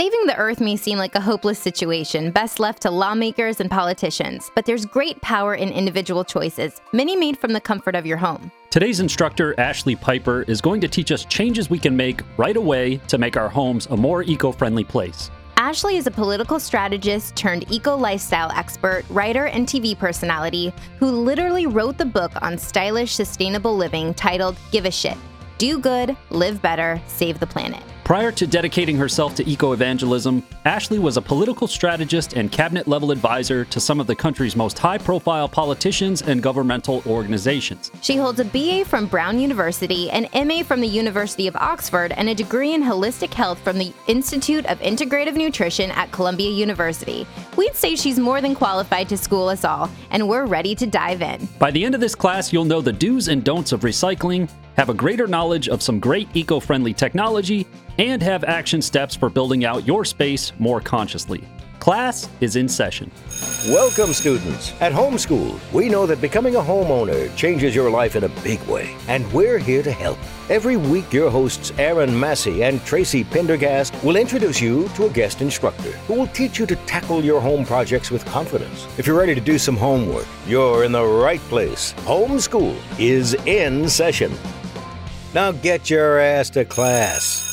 Saving the Earth may seem like a hopeless situation, best left to lawmakers and politicians, but there's great power in individual choices, many made from the comfort of your home. Today's instructor, Ashlee Piper, is going to teach us changes we can make right away to make our homes a more eco friendly place. Ashlee is a political strategist turned eco lifestyle expert, writer, and TV personality who literally wrote the book on stylish, sustainable living titled Give a Shit Do Good, Live Better, Save the Planet. Prior to dedicating herself to eco evangelism, Ashlee was a political strategist and cabinet level advisor to some of the country's most high profile politicians and governmental organizations. She holds a BA from Brown University, an MA from the University of Oxford, and a degree in holistic health from the Institute of Integrative Nutrition at Columbia University. We'd say she's more than qualified to school us all, and we're ready to dive in. By the end of this class, you'll know the do's and don'ts of recycling, have a greater knowledge of some great eco friendly technology, and have action steps for building out your space more consciously. Class is in session. Welcome, students. At Homeschool, we know that becoming a homeowner changes your life in a big way, and we're here to help. Every week, your hosts Aaron Massey and Tracy Pendergast will introduce you to a guest instructor who will teach you to tackle your home projects with confidence. If you're ready to do some homework, you're in the right place. Homeschool is in session. Now get your ass to class.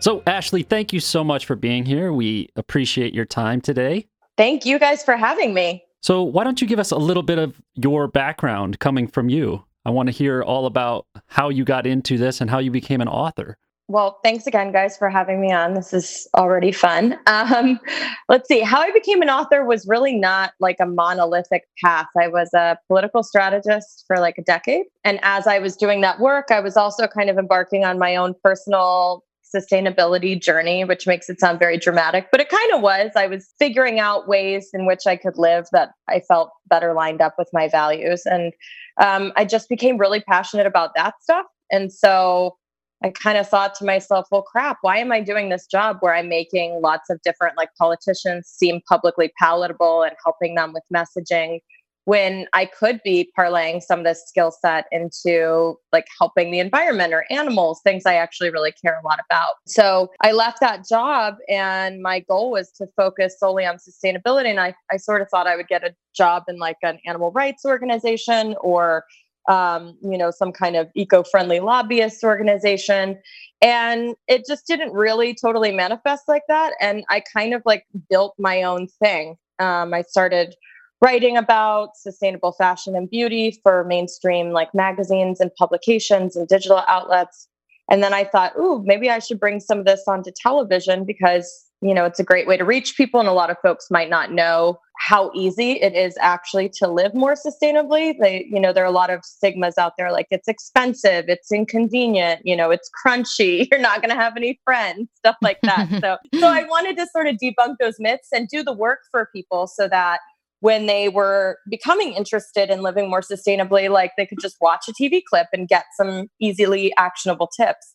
So, Ashlee, thank you so much for being here. We appreciate your time today. Thank you guys for having me. So, why don't you give us a little bit of your background coming from you? I want to hear all about how you got into this and how you became an author. Well, thanks again, guys, for having me on. This is already fun. Um, let's see. How I became an author was really not like a monolithic path. I was a political strategist for like a decade. And as I was doing that work, I was also kind of embarking on my own personal sustainability journey, which makes it sound very dramatic, but it kind of was. I was figuring out ways in which I could live that I felt better lined up with my values. And um, I just became really passionate about that stuff. And so I kind of thought to myself, well, crap, why am I doing this job where I'm making lots of different like politicians seem publicly palatable and helping them with messaging? when I could be parlaying some of this skill set into like helping the environment or animals, things I actually really care a lot about. So I left that job and my goal was to focus solely on sustainability. And I, I sort of thought I would get a job in like an animal rights organization or um, you know, some kind of eco-friendly lobbyist organization. And it just didn't really totally manifest like that. And I kind of like built my own thing. Um, I started writing about sustainable fashion and beauty for mainstream like magazines and publications and digital outlets. And then I thought, ooh, maybe I should bring some of this onto television because, you know, it's a great way to reach people. And a lot of folks might not know how easy it is actually to live more sustainably. They, you know, there are a lot of stigmas out there like it's expensive, it's inconvenient, you know, it's crunchy, you're not going to have any friends, stuff like that. so, so I wanted to sort of debunk those myths and do the work for people so that when they were becoming interested in living more sustainably, like they could just watch a TV clip and get some easily actionable tips.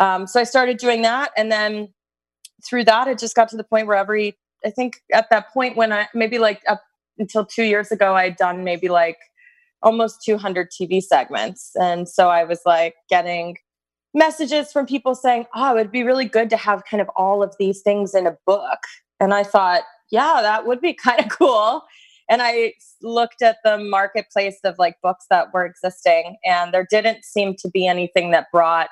Um, so I started doing that. And then through that, it just got to the point where every, I think at that point when I maybe like up until two years ago, I'd done maybe like almost 200 TV segments. And so I was like getting messages from people saying, oh, it'd be really good to have kind of all of these things in a book. And I thought, yeah, that would be kind of cool and I looked at the marketplace of like books that were existing, and there didn't seem to be anything that brought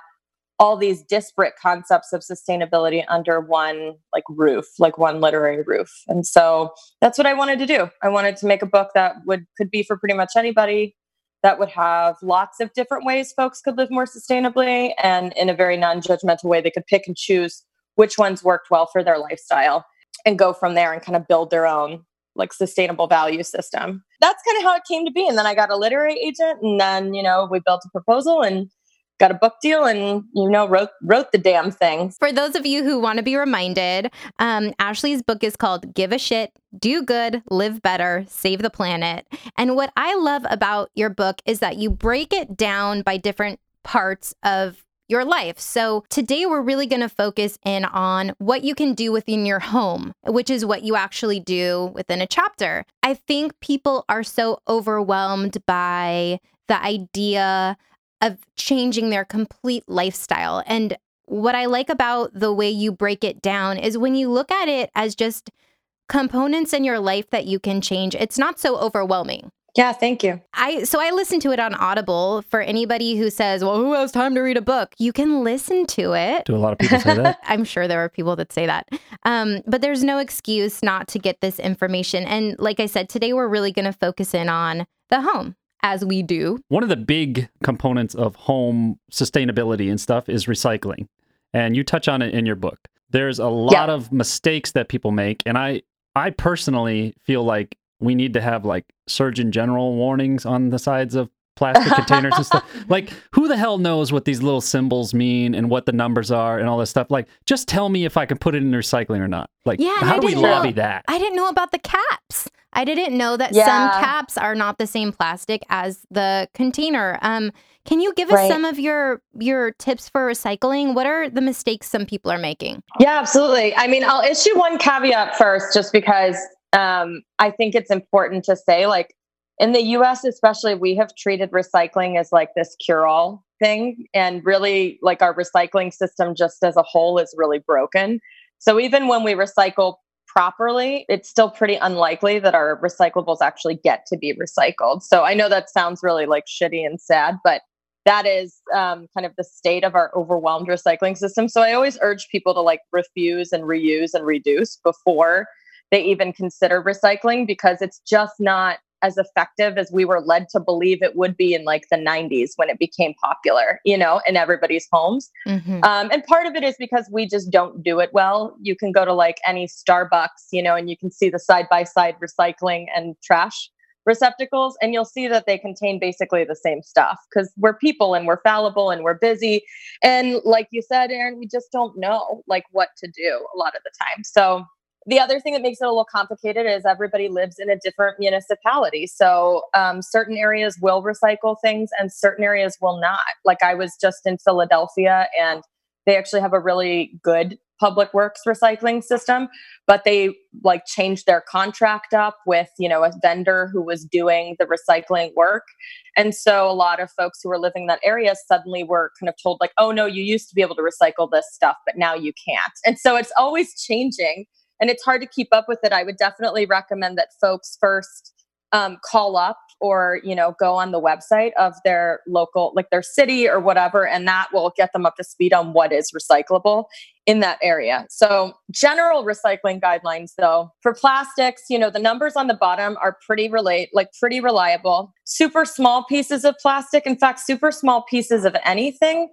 all these disparate concepts of sustainability under one like roof, like one literary roof. And so that's what I wanted to do. I wanted to make a book that would could be for pretty much anybody that would have lots of different ways folks could live more sustainably and in a very non-judgmental way they could pick and choose which ones worked well for their lifestyle and go from there and kind of build their own like sustainable value system. That's kind of how it came to be. And then I got a literary agent and then, you know, we built a proposal and got a book deal and you know wrote wrote the damn thing. For those of you who want to be reminded, um, Ashlee's book is called "Give a Shit, Do Good, Live Better, Save the Planet." And what I love about your book is that you break it down by different parts of your life. So today we're really going to focus in on what you can do within your home, which is what you actually do within a chapter. I think people are so overwhelmed by the idea of changing their complete lifestyle. And what I like about the way you break it down is when you look at it as just components in your life that you can change, it's not so overwhelming. Yeah, thank you. I so I listened to it on Audible for anybody who says, "Well, who has time to read a book?" You can listen to it. Do a lot of people say that? I'm sure there are people that say that. Um, but there's no excuse not to get this information. And like I said, today we're really going to focus in on the home as we do. One of the big components of home sustainability and stuff is recycling. And you touch on it in your book. There's a lot yeah. of mistakes that people make and I I personally feel like we need to have like surgeon general warnings on the sides of plastic containers and stuff. Like, who the hell knows what these little symbols mean and what the numbers are and all this stuff? Like, just tell me if I can put it in recycling or not. Like, yeah, how do we lobby that? I didn't know about the caps. I didn't know that yeah. some caps are not the same plastic as the container. Um, can you give us right. some of your your tips for recycling? What are the mistakes some people are making? Yeah, absolutely. I mean, I'll issue one caveat first, just because um, I think it's important to say, like, in the US, especially, we have treated recycling as like this cure all thing. And really, like, our recycling system just as a whole is really broken. So even when we recycle properly, it's still pretty unlikely that our recyclables actually get to be recycled. So I know that sounds really like shitty and sad, but that is um, kind of the state of our overwhelmed recycling system. So I always urge people to like refuse and reuse and reduce before they even consider recycling because it's just not as effective as we were led to believe it would be in like the 90s when it became popular, you know, in everybody's homes. Mm-hmm. Um, and part of it is because we just don't do it well. You can go to like any Starbucks, you know, and you can see the side by side recycling and trash receptacles and you'll see that they contain basically the same stuff because we're people and we're fallible and we're busy and like you said aaron we just don't know like what to do a lot of the time so the other thing that makes it a little complicated is everybody lives in a different municipality. So um, certain areas will recycle things and certain areas will not. Like I was just in Philadelphia and they actually have a really good public works recycling system but they like changed their contract up with you know a vendor who was doing the recycling work and so a lot of folks who were living in that area suddenly were kind of told like oh no you used to be able to recycle this stuff but now you can't and so it's always changing and it's hard to keep up with it, I would definitely recommend that folks first um, call up or you know go on the website of their local like their city or whatever and that will get them up to speed on what is recyclable in that area. So general recycling guidelines though for plastics you know the numbers on the bottom are pretty relate like pretty reliable. Super small pieces of plastic in fact super small pieces of anything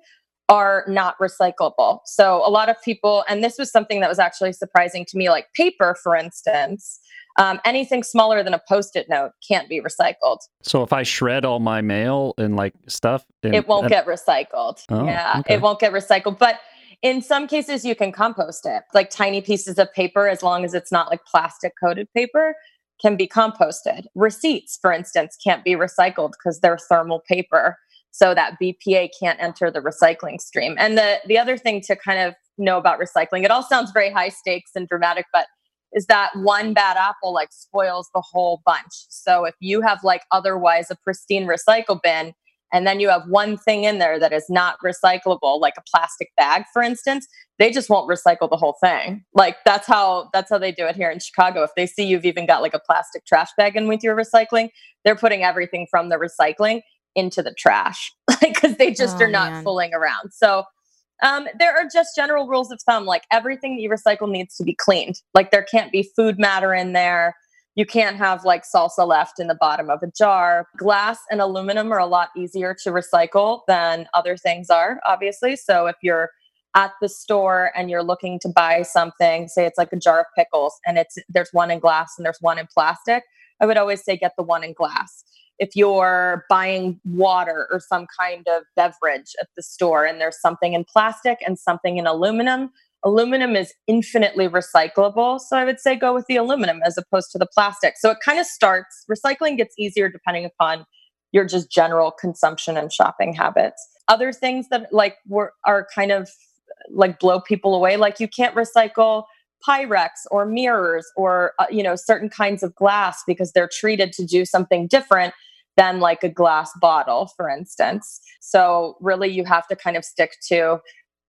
are not recyclable. So a lot of people, and this was something that was actually surprising to me, like paper, for instance, um, anything smaller than a post-it note can't be recycled. So if I shred all my mail and like stuff, and, it won't and... get recycled. Oh, yeah, okay. it won't get recycled, but. In some cases, you can compost it, like tiny pieces of paper, as long as it's not like plastic coated paper, can be composted. Receipts, for instance, can't be recycled because they're thermal paper so that BPA can't enter the recycling stream. And the the other thing to kind of know about recycling, it all sounds very high stakes and dramatic, but is that one bad apple like spoils the whole bunch. So if you have like otherwise a pristine recycle bin and then you have one thing in there that is not recyclable like a plastic bag for instance they just won't recycle the whole thing like that's how that's how they do it here in chicago if they see you've even got like a plastic trash bag in with your recycling they're putting everything from the recycling into the trash because they just oh, are not man. fooling around. So um, there are just general rules of thumb like everything that you recycle needs to be cleaned. Like there can't be food matter in there. You can't have like salsa left in the bottom of a jar. Glass and aluminum are a lot easier to recycle than other things are, obviously. So if you're at the store and you're looking to buy something, say it's like a jar of pickles and it's there's one in glass and there's one in plastic, I would always say get the one in glass if you're buying water or some kind of beverage at the store and there's something in plastic and something in aluminum, aluminum is infinitely recyclable. So I would say go with the aluminum as opposed to the plastic. So it kind of starts, recycling gets easier depending upon your just general consumption and shopping habits. Other things that like were are kind of like blow people away, like you can't recycle Pyrex or mirrors or uh, you know certain kinds of glass because they're treated to do something different than like a glass bottle, for instance. So, really, you have to kind of stick to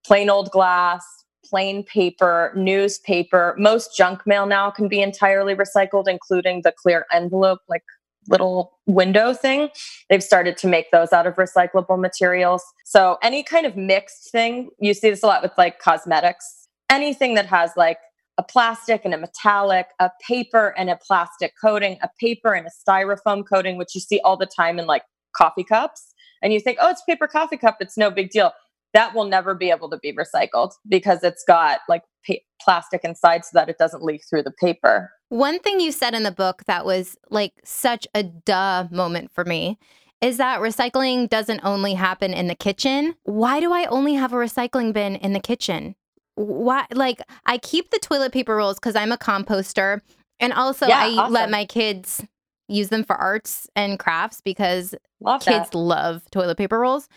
plain old glass, plain paper, newspaper. Most junk mail now can be entirely recycled, including the clear envelope, like little window thing. They've started to make those out of recyclable materials. So any kind of mixed thing, you see this a lot with like cosmetics, anything that has like a plastic and a metallic, a paper and a plastic coating, a paper and a styrofoam coating, which you see all the time in like coffee cups. And you think, oh, it's paper coffee cup. It's no big deal. That will never be able to be recycled because it's got like pa- plastic inside so that it doesn't leak through the paper. One thing you said in the book that was like such a duh moment for me is that recycling doesn't only happen in the kitchen. Why do I only have a recycling bin in the kitchen? Why like I keep the toilet paper rolls cuz I'm a composter and also Yeah, I awesome. let my kids use them for arts and crafts because Love kids that. love toilet paper rolls.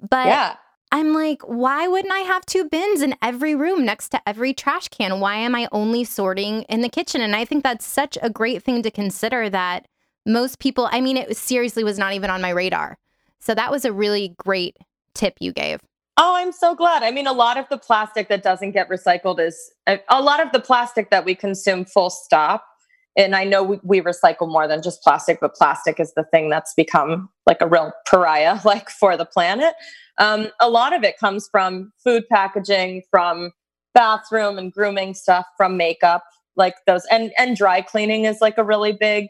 But Yeah. I'm like, why wouldn't I have two bins in every room next to every trash can? Why am I only sorting in the kitchen? And I think that's such a great thing to consider that most people, I mean, it seriously was not even on my radar. So that was a really great tip you gave. Oh, I'm so glad. I mean, a lot of the plastic that doesn't get recycled is a, a lot of the plastic that we consume, full stop. And I know we, we recycle more than just plastic, but plastic is the thing that's become like a real pariah, like for the planet. Um, a lot of it comes from food packaging, from bathroom and grooming stuff, from makeup, like those, and and dry cleaning is like a really big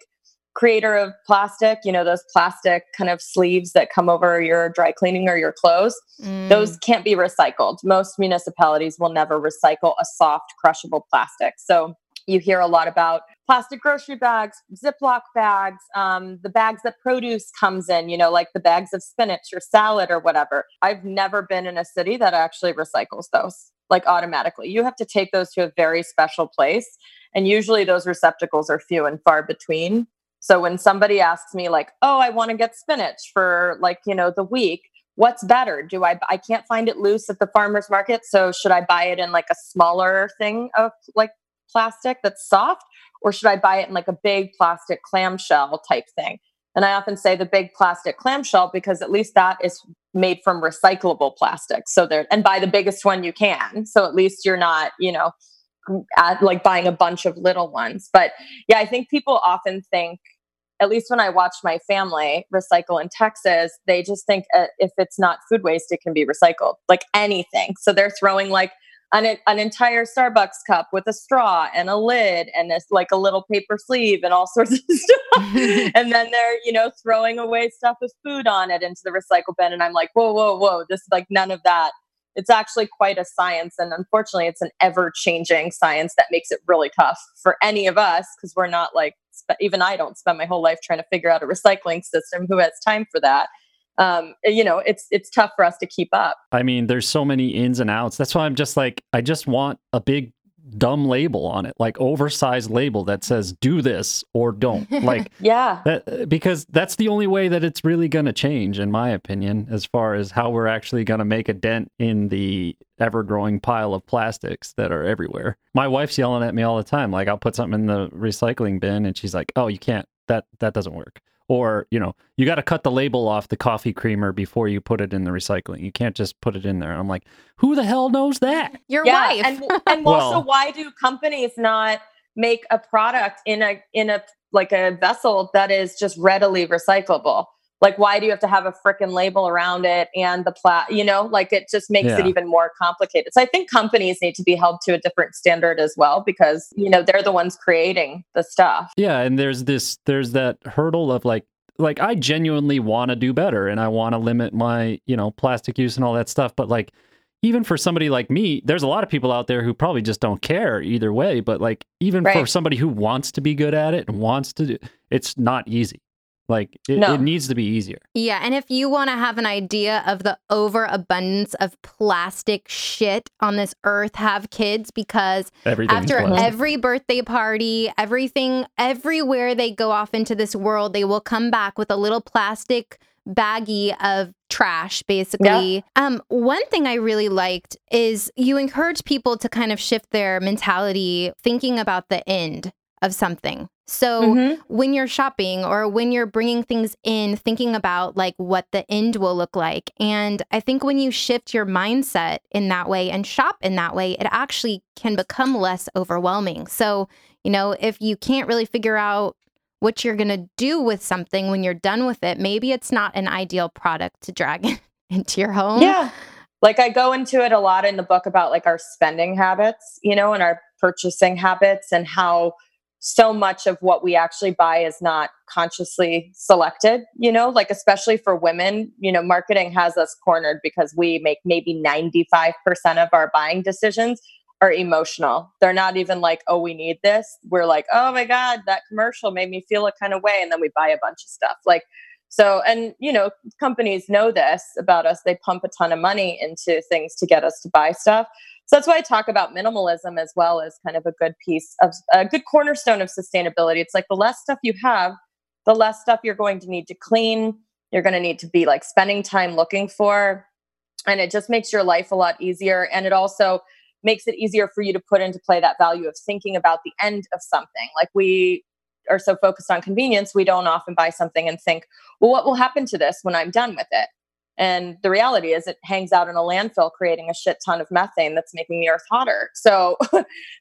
creator of plastic. You know, those plastic kind of sleeves that come over your dry cleaning or your clothes Mm. those can't be recycled. Most municipalities will never recycle a soft, crushable plastic. So you hear a lot about plastic grocery bags, Ziploc bags, um, the bags that produce comes in, you know, like the bags of spinach or salad or whatever. I've never been in a city that actually recycles those like automatically. You have to take those to a very special place. And usually those receptacles are few and far between. So when somebody asks me, like, oh, I want to get spinach for like, you know, the week, what's better? Do i i can't find it loose at the farmers market so should i buy it in like a smaller thing of like plastic that's soft? Or should i buy it in like a big plastic clamshell type thing? And i often say the big plastic clamshell because at least that is made from recyclable plastic. So there and buy the biggest one you can. So at least you're not you know at, like buying a bunch of little ones. But yeah i think people often think at least when I watch my family recycle in Texas, they just think uh, if it's not food waste, it can be recycled, like anything. So they're throwing like an, an entire Starbucks cup with a straw and a lid and this like a little paper sleeve and all sorts of stuff. and then they're, you know, throwing away stuff with food on it into the recycle bin. And I'm like, whoa, whoa, whoa, this is like none of that. It's actually quite a science. And unfortunately, it's an ever changing science that makes it really tough for any of us because we're not like, spe- even I don't spend my whole life trying to figure out a recycling system. Who has time for that? Um, you know, it's it's tough for us to keep up. I mean, there's so many ins and outs. That's why I'm just like, I just want a big dumb label on it, like oversized label that says do this or don't. Like Yeah. that because that's the only way that it's really going to change in my opinion as far as how we're actually going to make a dent in the ever-growing pile of plastics that are everywhere. My wife's yelling at me all the time like I'll put something in the recycling bin and she's like, "Oh, you can't. That that doesn't work." Or, you know, you got to cut the label off the coffee creamer before you put it in the recycling. You can't just put it in there. I'm like, "Who the hell knows that?" Your yeah, wife. and and also, why do companies not make a product in a in a like a vessel that is just readily recyclable? Like, why do you have to have a freaking label around it and the plat? You know, like it just makes it even more complicated. So I think companies need to be held to a different standard as well because you know they're the ones creating the stuff. Yeah, and there's this there's that hurdle of like like I genuinely want to do better and I want to limit my, you know, plastic use and all that stuff, but like even for somebody like me, there's a lot of people out there who probably just don't care either way, but like even for somebody who wants to be good at it and wants to do it's not easy. Like it, No. it needs to be easier. Yeah, and if you want to have an idea of the overabundance of plastic shit on this earth, have kids because after plastic. every birthday party, everything, everywhere they go off into this world, they will come back with a little plastic baggie of trash basically. Um one thing I really liked is you encourage people to kind of shift their mentality thinking about the end of something. So mm-hmm. when you're shopping or when you're bringing things in, thinking about like what the end will look like. And I think when you shift your mindset in that way and shop in that way, it actually can become less overwhelming. So, you know, if you can't really figure out what you're going to do with something when you're done with it, maybe it's not an ideal product to drag into your home. Yeah. Like I go into it a lot in the book about like our spending habits, you know, and our purchasing habits and how so much of what we actually buy is not consciously selected, you know, like especially for women, you know, marketing has us cornered because we make maybe 95% of our buying decisions are emotional. They're not even like, oh, we need this. We're like, oh my God, that commercial made me feel a kind of way. And then we buy a bunch of stuff. Like, so, and you know, companies know this about us. They pump a ton of money into things to get us to buy stuff. So that's why I talk about minimalism as well as kind of a good piece of a good cornerstone of sustainability. It's like the less stuff you have, the less stuff you're going to need to clean. You're going to need to be like spending time looking for. And it just makes your life a lot easier. And it also makes it easier for you to put into play that value of thinking about the end of something. Like we are so focused on convenience, we don't often buy something and think, well, what will happen to this when I'm done with it? And the reality is, it hangs out in a landfill, creating a shit ton of methane that's making the earth hotter. So,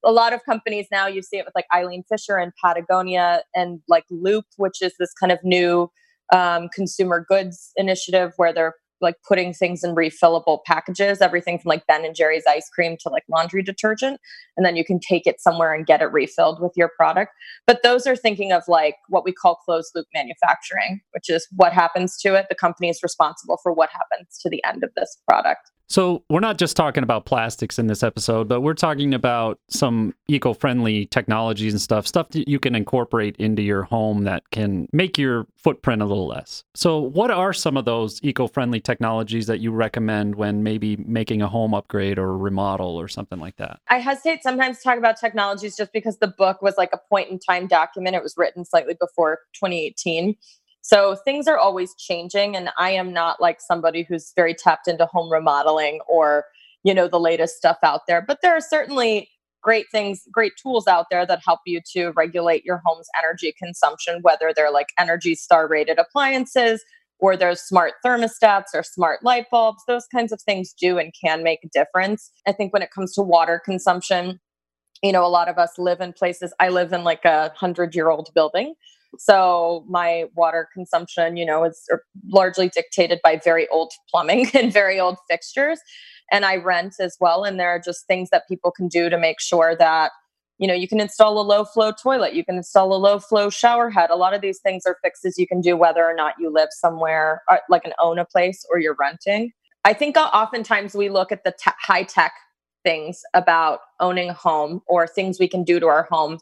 a lot of companies now, you see it with like Eileen Fisher and Patagonia and like Loop, which is this kind of new um, consumer goods initiative where they're like putting things in refillable packages, everything from like Ben and Jerry's ice cream to like laundry detergent. And then you can take it somewhere and get it refilled with your product. But those are thinking of like what we call closed loop manufacturing, which is what happens to it. The company is responsible for what happens to the end of this product. So, we're not just talking about plastics in this episode, but we're talking about some eco friendly technologies and stuff, stuff that you can incorporate into your home that can make your footprint a little less. So, what are some of those eco friendly technologies that you recommend when maybe making a home upgrade or remodel or something like that? I hesitate sometimes to talk about technologies just because the book was like a point in time document. It was written slightly before 2018. So things are always changing. And I am not like somebody who's very tapped into home remodeling or, you know, the latest stuff out there. But there are certainly great things, great tools out there that help you to regulate your home's energy consumption, whether they're like Energy Star rated appliances or there's smart thermostats or smart light bulbs. Those kinds of things do and can make a difference. I think when it comes to water consumption, you know, a lot of us live in places. I live in like a hundred year old building. So my water consumption, you know, is er, largely dictated by very old plumbing and very old fixtures. And I rent as well. And there are just things that people can do to make sure that, you know, you can install a low flow toilet, you can install a low flow shower head. A lot of these things are fixes you can do whether or not you live somewhere uh, like an own a place or you're renting. I think oftentimes we look at the te- high tech things about owning a home or things we can do to our home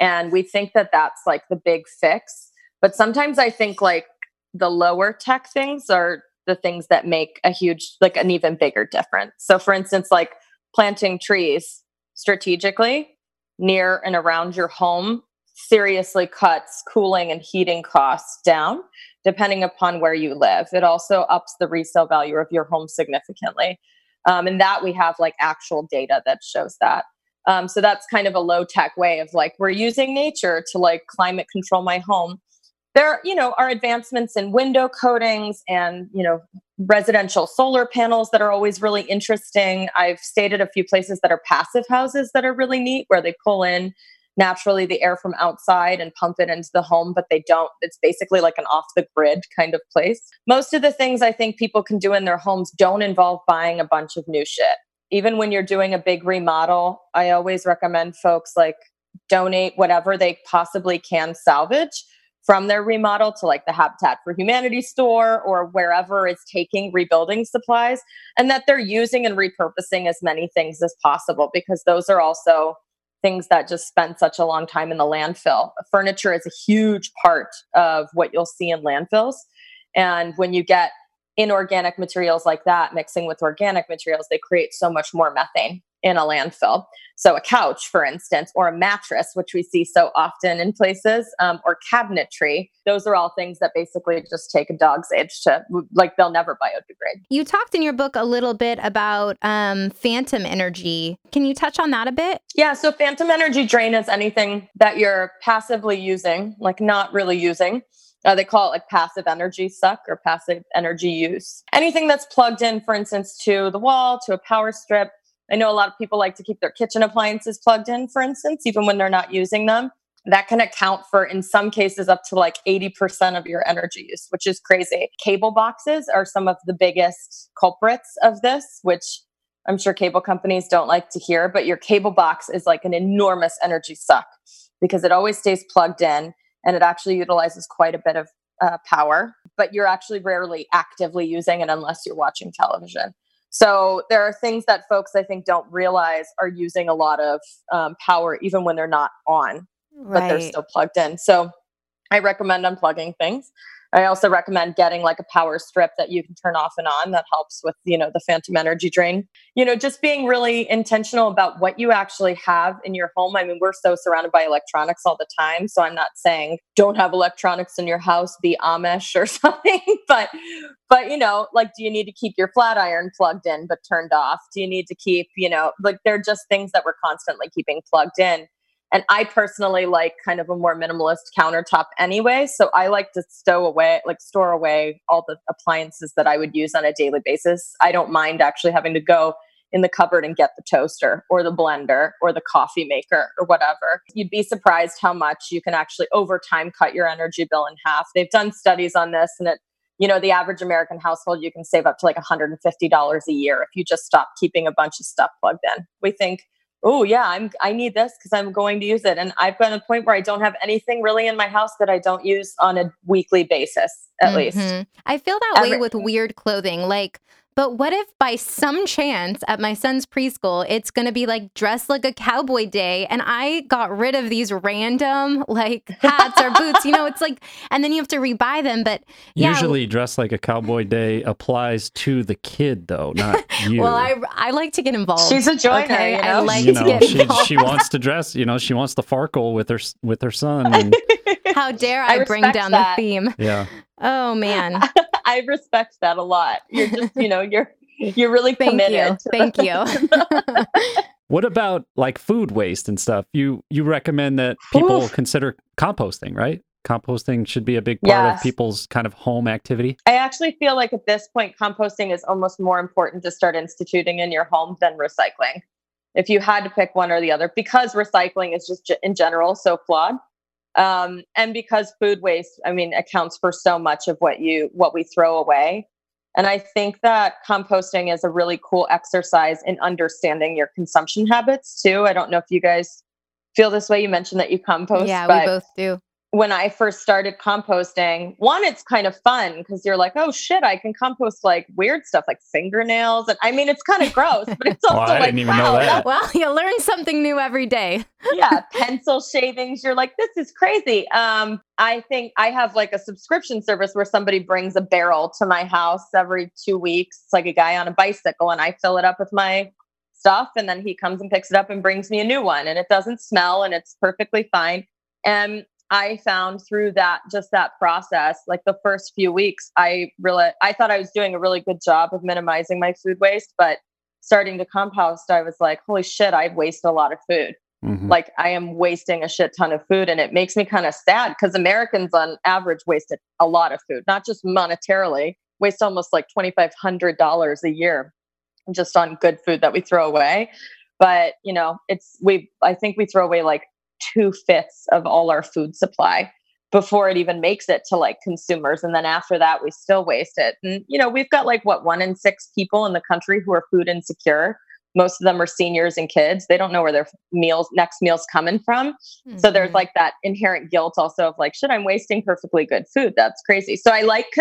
and we think that that's like the big fix. But sometimes I think like the lower tech things are the things that make a huge, like an even bigger difference. So, for instance, like planting trees strategically near and around your home seriously cuts cooling and heating costs down depending upon where you live. It also ups the resale value of your home significantly. Um, and that we have like actual data that shows that. Um, so that's kind of a low tech way of like we're using nature to like climate control my home. There, you know, are advancements in window coatings and you know residential solar panels that are always really interesting. I've stayed at a few places that are passive houses that are really neat, where they pull in naturally the air from outside and pump it into the home, but they don't. It's basically like an off the grid kind of place. Most of the things I think people can do in their homes don't involve buying a bunch of new shit even when you're doing a big remodel, I always recommend folks like donate whatever they possibly can salvage from their remodel to like the Habitat for Humanity store or wherever is taking rebuilding supplies, and that they're using and repurposing as many things as possible because those are also things that just spend such a long time in the landfill. Furniture is a huge part of what you'll see in landfills. And when you get inorganic materials like that mixing with organic materials, they create so much more methane. in a landfill. So, a couch, for instance, or a mattress, which we see so often in places, um, or cabinetry, those are all things that basically just take a dog's age to, like, they'll never biodegrade. You talked in your book a little bit about um, phantom energy. Can you touch on that a bit? Yeah. So, phantom energy drain is anything that you're passively using, like not really using. Uh, they call it like passive energy suck or passive energy use. Anything that's plugged in, for instance, to the wall, to a power strip, I know a lot of people like to keep their kitchen appliances plugged in, for instance, even when they're not using them. That can account for, in some cases, up to like 80% of your energy use, which is crazy. Cable boxes are some of the biggest culprits of this, which I'm sure cable companies don't like to hear, but your cable box is like an enormous energy suck because it always stays plugged in and it actually utilizes quite a bit of uh, power, but you're actually rarely actively using it unless you're watching television. So there are things that folks I think don't realize are using a lot of um, power even when they're not on, right. but they're still plugged in. So I recommend unplugging things. I also recommend getting like a power strip that you can turn off and on that helps with, you know, the phantom energy drain. You know, just being really intentional about what you actually have in your home. I mean, we're so surrounded by electronics all the time, so I'm not saying don't have electronics in your house, be Amish or something, but but you know, like do you need to keep your flat iron plugged in but turned off? Do you need to keep, you know, like they're just things that we're constantly keeping plugged in and I personally like kind of a more minimalist countertop anyway. So I like to stow away, like store away all the appliances that I would use on a daily basis. I don't mind actually having to go in the cupboard and get the toaster or the blender or the coffee maker or whatever. You'd be surprised how much you can actually over time cut your energy bill in half. They've done studies on this and it you know the average american household you can save up to like $150 a year if you just stop keeping a bunch of stuff plugged in we think oh yeah i'm i need this because i'm going to use it. And i've got a point where i don't have anything really in my house that i don't use on a weekly basis at mm-hmm. least i feel that Every- way with weird clothing. Like but what if by some chance at my son's preschool, it's going to be like dress like a cowboy day and I got rid of these random like hats or boots? You know, it's like, and then you have to rebuy them. But yeah. usually dress like a cowboy day applies to the kid though, not you. well, I, I like to get involved. She's a joiner. Okay? You know? I like you know, to get she, involved. she wants to dress, you know, she wants to farkle with her, with her son. And... How dare I, I bring down that. the theme? Yeah. Oh man. I respect that a lot. You're just, you know, you're you're really Thank committed. You. Thank you. what about like food waste and stuff? You you recommend that people Oof. consider composting, right? Composting should be a big part yes. of people's kind of home activity. I actually feel like at this point, composting is almost more important to start instituting in your home than recycling. If you had to pick one or the other, because recycling is just in general so flawed, um, and because food waste i mean accounts for so much of what you what we throw away. And i think that composting is a really cool exercise in understanding your consumption habits too. I don't know if you guys feel this way. You mentioned that you compost yeah we both do when I first started composting, one, it's kind of fun because you're like, oh shit, I can compost like weird stuff like fingernails. And I mean, it's kind of gross, but it's also well, like, wow. Well, you learn something new every day. yeah. Pencil shavings. You're like, this is crazy. Um, I think I have like a subscription service where somebody brings a barrel to my house every two weeks. It's like a guy on a bicycle, and I fill it up with my stuff. And then he comes and picks it up and brings me a new one. And it doesn't smell and it's perfectly fine. And I found through that just that process, like the first few weeks, I really I thought I was doing a really good job of minimizing my food waste, but starting to compost, I was like, holy shit, I waste a lot of food. Mm-hmm. Like I am wasting a shit ton of food. And it makes me kind of sad because Americans on average wasted a lot of food, not just monetarily, waste almost like $2,500 a year just on good food that we throw away. But, you know, it's, we, I think we throw away like two fifths of all our food supply before it even makes it to like consumers. And then after that, we still waste it. And, you know, we've got like what one in six people in the country who are food insecure. Most of them are seniors and kids. They don't know where their meals, next meal's coming from. Mm-hmm. So there's mm-hmm. like that inherent guilt also of like, should I'm wasting perfectly good food? That's crazy. So I like,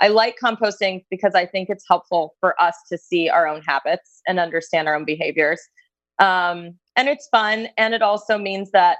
I like composting because I think it's helpful for us to see our own habits and understand our own behaviors. Um, and it's fun. And it also means that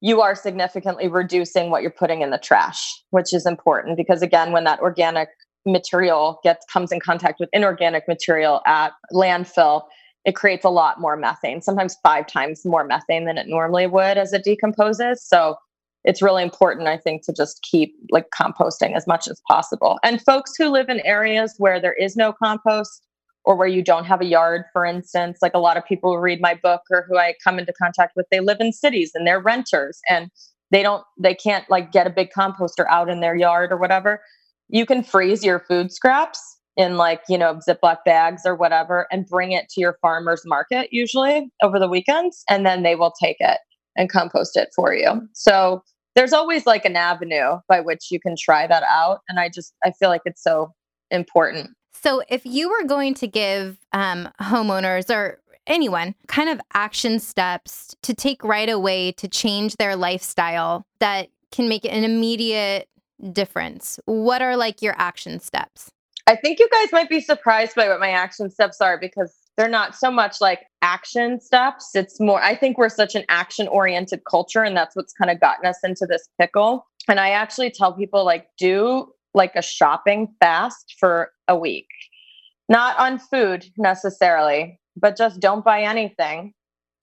you are significantly reducing what you're putting in the trash, which is important because again, when that organic material gets comes in contact with inorganic material at landfill, it creates a lot more methane, sometimes five times more methane than it normally would as it decomposes. So it's really important, I think, to just keep like composting as much as possible. And folks who live in areas where there is no compost or where you don't have a yard, for instance, like a lot of people who read my book or who I come into contact with, they live in cities and they're renters and they don't, they can't like get a big composter out in their yard or whatever. You can freeze your food scraps in like, you know, Ziploc bags or whatever and bring it to your farmer's market usually over the weekends. And then they will take it and compost it for you. So there's always like an avenue by which you can try that out. And I just, I feel like it's so important. So if you were going to give um, homeowners or anyone kind of action steps to take right away to change their lifestyle that can make an immediate difference, what are like your action steps? I think you guys might be surprised by what my action steps are because they're not so much like action steps. It's more, I think we're such an action oriented culture, and that's what's kind of gotten us into this pickle. And I actually tell people, like, do like a shopping fast for a week, not on food necessarily, but just don't buy anything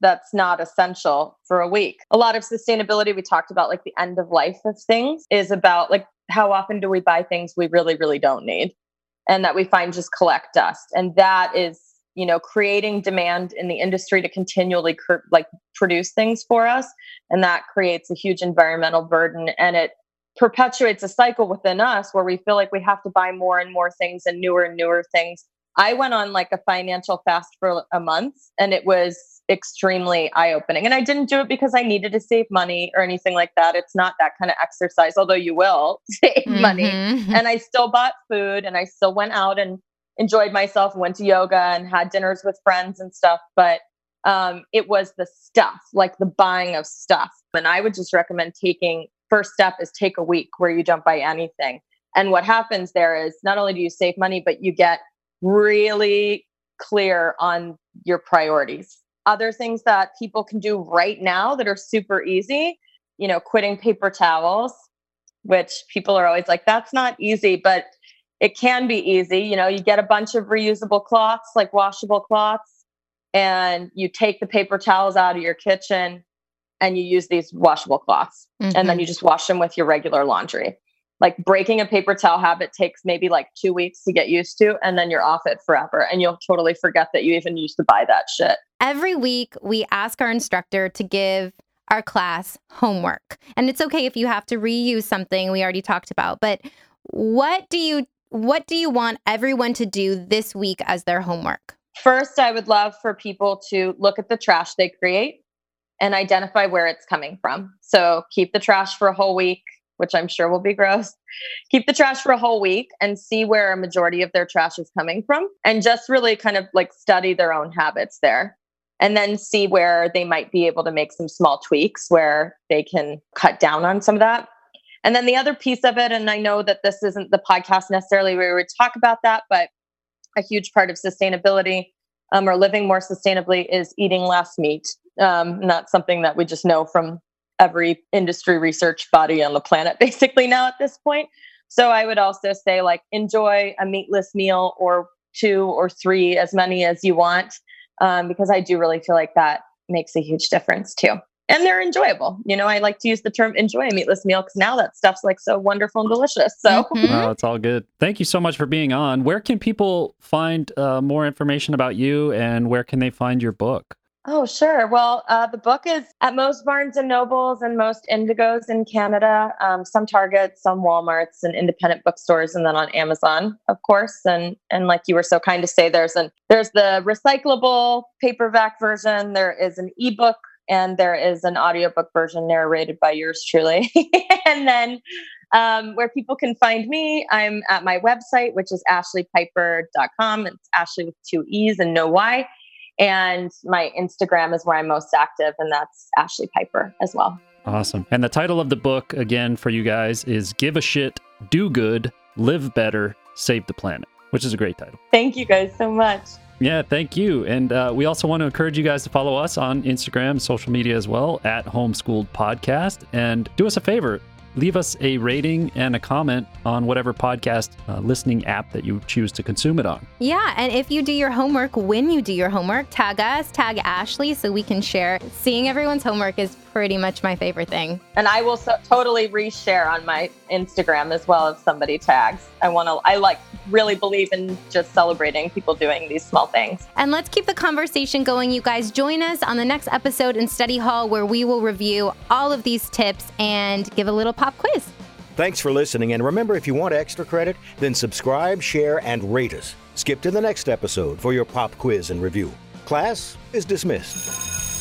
that's not essential for a week. A lot of sustainability, we talked about like the end of life of things, is about like how often do we buy things we really, really don't need and that we find just collect dust. And that is you know creating demand in the industry to continually cr- like produce things for us and that creates a huge environmental burden and it perpetuates a cycle within us where we feel like we have to buy more and more things and newer and newer things i went on like a financial fast for a month and it was extremely eye opening and i didn't do it because i needed to save money or anything like that it's not that kind of exercise although you will save mm-hmm. money and i still bought food and i still went out and enjoyed myself, went to yoga and had dinners with friends and stuff. But um, it was the stuff, like the buying of stuff. And I would just recommend taking first step is take a week where you don't buy anything. And what happens there is not only do you save money, but you get really clear on your priorities. Other things that people can do right now that are super easy, you know, quitting paper towels, which people are always like, that's not easy. But it can be easy. You know, you get a bunch of reusable cloths, like washable cloths, and you take the paper towels out of your kitchen and you use these washable cloths. Mm-hmm. And then mm-hmm. you just wash them with your regular laundry. Like breaking a paper towel habit takes maybe like two weeks to get used to, and then you're off it forever. And you'll totally forget that you even used to buy that shit. Every week, we ask our instructor to give our class homework. And it's okay if you have to reuse something we already talked about, but what do you what do you want everyone to do this week as their homework? First, I would love for people to look at the trash they create and identify where it's coming from. So keep the trash for a whole week, which I'm sure will be gross. Keep the trash for a whole week and see where a majority of their trash is coming from and just really kind of like study their own habits there. And then see where they might be able to make some small tweaks where they can cut down on some of that. And then the other piece of it, and I know that this isn't the podcast necessarily where we would talk about that, but a huge part of sustainability um, or living more sustainably is eating less meat. Um, not something that we just know from every industry research body on the planet, basically, now at this point. So I would also say, like, enjoy a meatless meal or two or three, as many as you want, um, because I do really feel like that makes a huge difference too and they're enjoyable. You know, I like to use the term enjoy a meatless meal because now that stuff's like so wonderful and delicious. So, mm-hmm. oh, it's all good. Thank you so much for being on. Where can people find uh, more information about you and where can they find your book? Oh, sure. Well, uh, the book is at most Barnes and Nobles and most Indigos in Canada, um, some Targets, some WalMarts and independent bookstores, and then on Amazon, of course. And and like you were so kind to say, there's an there's the recyclable paperback version. There is an ebook and there is an audiobook version narrated by yours truly. and then um, where people can find me, I'm at my website, which is ashleepiper.com. It's Ashlee with two E's and no Y. And my Instagram is where I'm most active, and that's Ashlee Piper as well. Awesome. And the title of the book, again, for you guys is Give a Shit, Do Good, Live Better, Save the Planet, which is a great title. Thank you guys so much. Yeah, thank you. And uh, we also want to encourage you guys to follow us on Instagram, social media as well, at Homeschooled Podcast. And do us a favor leave us a rating and a comment on whatever podcast uh, listening app that you choose to consume it on. Yeah, and if you do your homework, when you do your homework, tag us, tag Ashlee so we can share. Seeing everyone's homework is pretty much my favorite thing. And I will so- totally reshare on my Instagram as well if somebody tags. I want to, I like really believe in just celebrating people doing these small things. And let's keep the conversation going, you guys. Join us on the next episode in Study Hall where we will review all of these tips and give a little pop quiz. Thanks for listening, and remember if you want extra credit, then subscribe, share, and rate us. Skip to the next episode for your pop quiz and review. Class is dismissed.